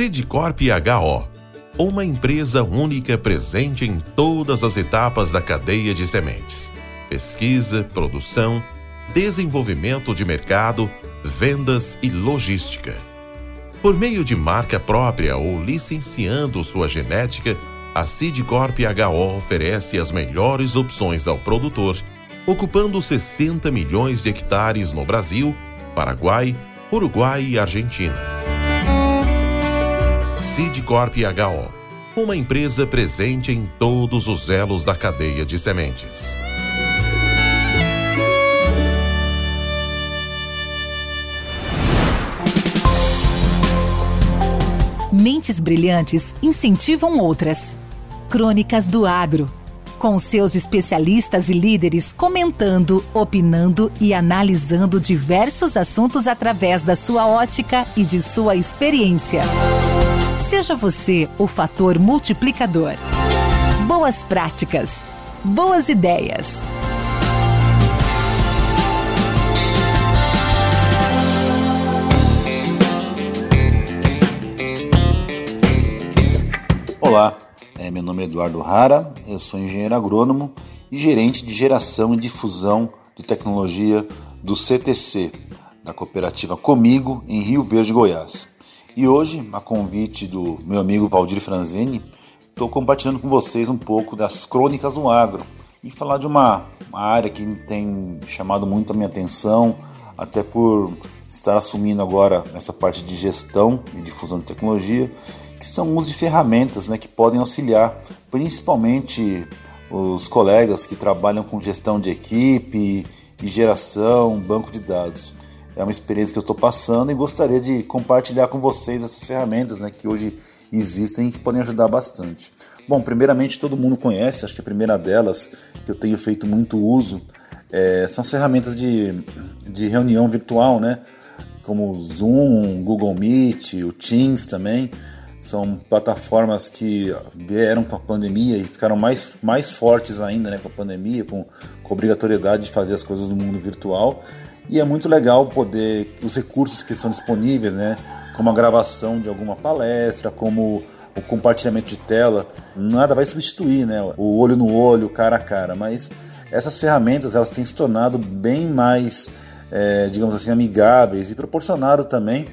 Sidcorp HO, uma empresa única presente em todas as etapas da cadeia de sementes: pesquisa, produção, desenvolvimento de mercado, vendas e logística. Por meio de marca própria ou licenciando sua genética, a Sidcorp HO oferece as melhores opções ao produtor, ocupando 60 milhões de hectares no Brasil, Paraguai, Uruguai e Argentina. Sidcorp HO, uma empresa presente em todos os elos da cadeia de sementes. Mentes brilhantes incentivam outras. Crônicas do Agro. Com seus especialistas e líderes comentando, opinando e analisando diversos assuntos através da sua ótica e de sua experiência. Seja você o fator multiplicador. Boas práticas. Boas ideias. Olá, é, meu nome é Eduardo Rara, eu sou engenheiro agrônomo e gerente de geração e difusão de tecnologia do CTC, da cooperativa Comigo, em Rio Verde, Goiás. E hoje, a convite do meu amigo Valdir Franzini, estou compartilhando com vocês um pouco das crônicas do agro e falar de uma, uma área que tem chamado muito a minha atenção, até por estar assumindo agora essa parte de gestão e difusão de tecnologia que são uso de ferramentas né, que podem auxiliar, principalmente os colegas que trabalham com gestão de equipe e geração, banco de dados. É uma experiência que eu estou passando e gostaria de compartilhar com vocês essas ferramentas né, que hoje existem e que podem ajudar bastante. Bom, primeiramente todo mundo conhece, acho que a primeira delas que eu tenho feito muito uso é, são as ferramentas de, de reunião virtual, né? Como Zoom, Google Meet, o Teams também são plataformas que vieram com a pandemia e ficaram mais, mais fortes ainda né, com a pandemia, com, com a obrigatoriedade de fazer as coisas no mundo virtual. E é muito legal poder, os recursos que são disponíveis, né, como a gravação de alguma palestra, como o compartilhamento de tela, nada vai substituir né, o olho no olho, cara a cara, mas essas ferramentas elas têm se tornado bem mais, é, digamos assim, amigáveis e proporcionaram também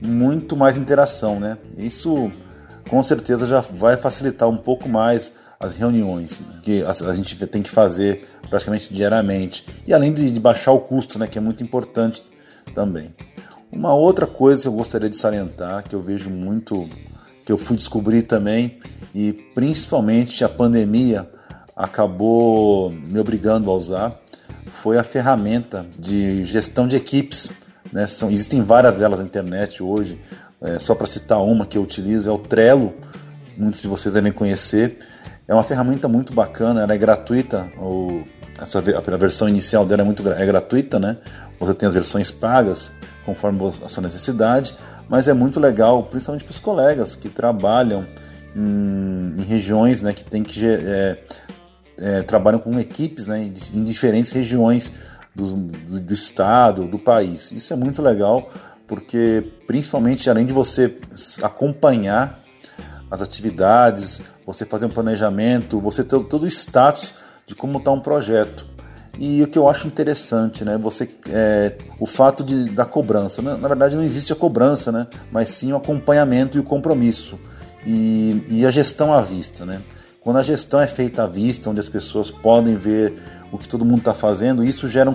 muito mais interação, né? Isso com certeza já vai facilitar um pouco mais as reuniões que a, gente tem que fazer praticamente diariamente e além de, baixar o custo, né, que é muito importante também. Uma outra coisa que eu gostaria de salientar, que eu vejo muito, que eu fui descobrir também e principalmente a pandemia acabou me obrigando a usar, foi a ferramenta de gestão de equipes né? São, existem várias delas na internet hoje. É, só para citar uma que eu utilizo é o Trello. Muitos de vocês devem conhecer. É uma ferramenta muito bacana, ela é gratuita. Ou, essa, a versão inicial dela é, muito, é gratuita, né? Você tem as versões pagas conforme a sua necessidade, mas é muito legal, principalmente para os colegas que trabalham em, em, regiões né, que tem que é, é, trabalham com equipes né, em, em diferentes regiões do, do, do estado, do país. Isso é muito legal porque, principalmente, além de você acompanhar as atividades, você fazer um planejamento, você ter todo o status de como está um projeto. E o que eu acho interessante, né? Você, é, o fato de, da cobrança. Na, né? na, verdade, não existe a cobrança, né? Mas sim o acompanhamento e o compromisso. E, e a gestão à vista, né? Quando a gestão é feita à vista, onde as pessoas podem ver o que todo mundo está fazendo, isso gera um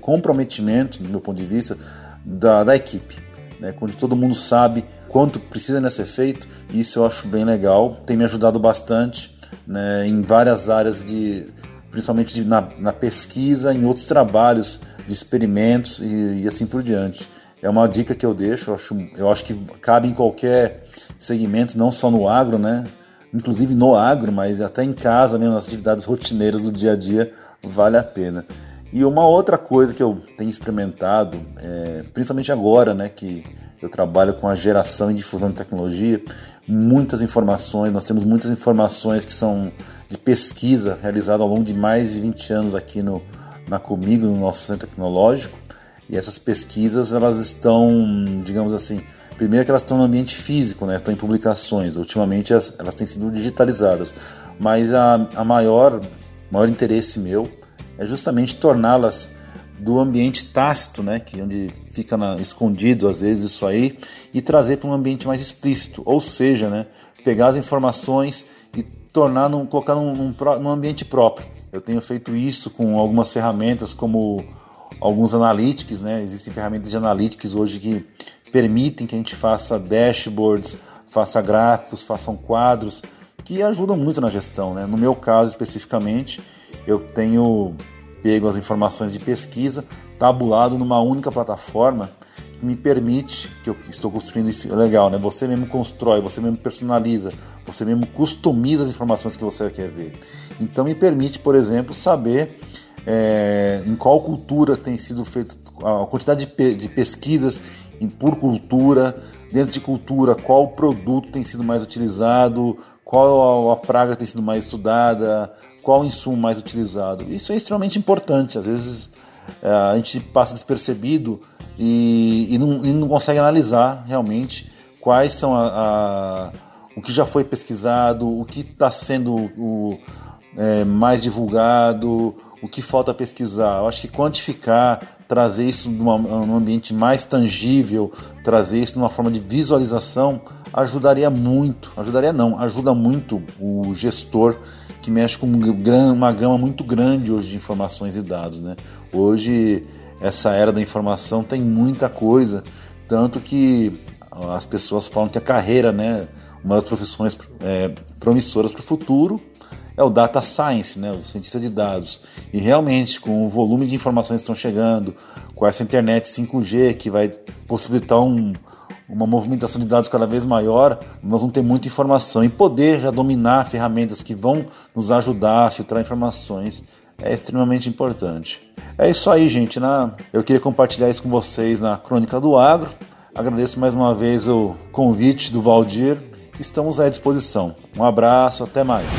comprometimento, do meu ponto de vista, da, da equipe. Né? Quando todo mundo sabe quanto precisa ser feito, isso eu acho bem legal, tem me ajudado bastante né, em várias áreas de principalmente de, na, na, pesquisa, em outros trabalhos de experimentos e, e, assim por diante. É uma dica que eu deixo, eu acho, eu acho que cabe em qualquer segmento, não só no agro, né? inclusive no agro, mas até em casa mesmo, nas atividades rotineiras do dia a dia, vale a pena. E uma outra coisa que eu tenho experimentado, é, principalmente agora, né, que eu trabalho com a geração e difusão de tecnologia, muitas informações, nós temos muitas informações que são de pesquisa realizada ao longo de mais de 20 anos aqui no, na Comigo, no nosso centro tecnológico, e essas pesquisas elas estão, digamos assim, Primeiro que elas estão no ambiente físico, né? estão em publicações. Ultimamente elas, elas têm sido digitalizadas. Mas a, a maior, maior interesse meu é justamente torná-las do ambiente tácito, né, que é onde fica na, escondido às vezes isso aí, e trazer para um ambiente mais explícito, ou seja, né, pegar as informações e tornar, num, colocar num, num, num ambiente próprio. Eu tenho feito isso com algumas ferramentas como alguns analytics, né, existem ferramentas de analytics hoje que permitem que a gente faça dashboards, faça gráficos, façam quadros, que ajudam muito na gestão. Né? No meu caso especificamente, eu tenho pego as informações de pesquisa, tabulado numa única plataforma que me permite, que eu estou construindo isso, é legal, né? Você mesmo constrói, você mesmo personaliza, você mesmo customiza as informações que você quer ver. Então me permite, por exemplo, saber é, em qual cultura tem sido feita a quantidade de, de pesquisas por cultura, dentro de cultura, qual produto tem sido mais utilizado, qual a, praga tem sido mais estudada, qual o insumo mais utilizado. Isso é extremamente importante. Às vezes é, a gente passa despercebido e, e, não, e, não, consegue analisar realmente quais são a, a, o que já foi pesquisado, o que está sendo o, é, mais divulgado, o que falta pesquisar. Eu acho que quantificar, trazer isso numa, num ambiente mais tangível, trazer isso numa forma de visualização, ajudaria muito. Ajudaria não, ajuda muito o gestor que mexe com uma gama muito grande hoje de informações e dados. Né? Hoje, essa era da informação tem muita coisa, tanto que as pessoas falam que a carreira, né, uma das profissões é, promissoras para o futuro, é o data science, né, o cientista de dados. E realmente, com o volume de informações que estão chegando, com essa internet 5G que vai possibilitar um, uma movimentação de dados cada vez maior, nós vamos ter muita informação e poder já dominar ferramentas que vão nos ajudar a filtrar informações é extremamente importante. É isso aí, gente. Né? Eu queria compartilhar isso com vocês na Crônica do Agro. Agradeço mais uma vez o convite do Valdir. Estamos à disposição. Um abraço, até mais.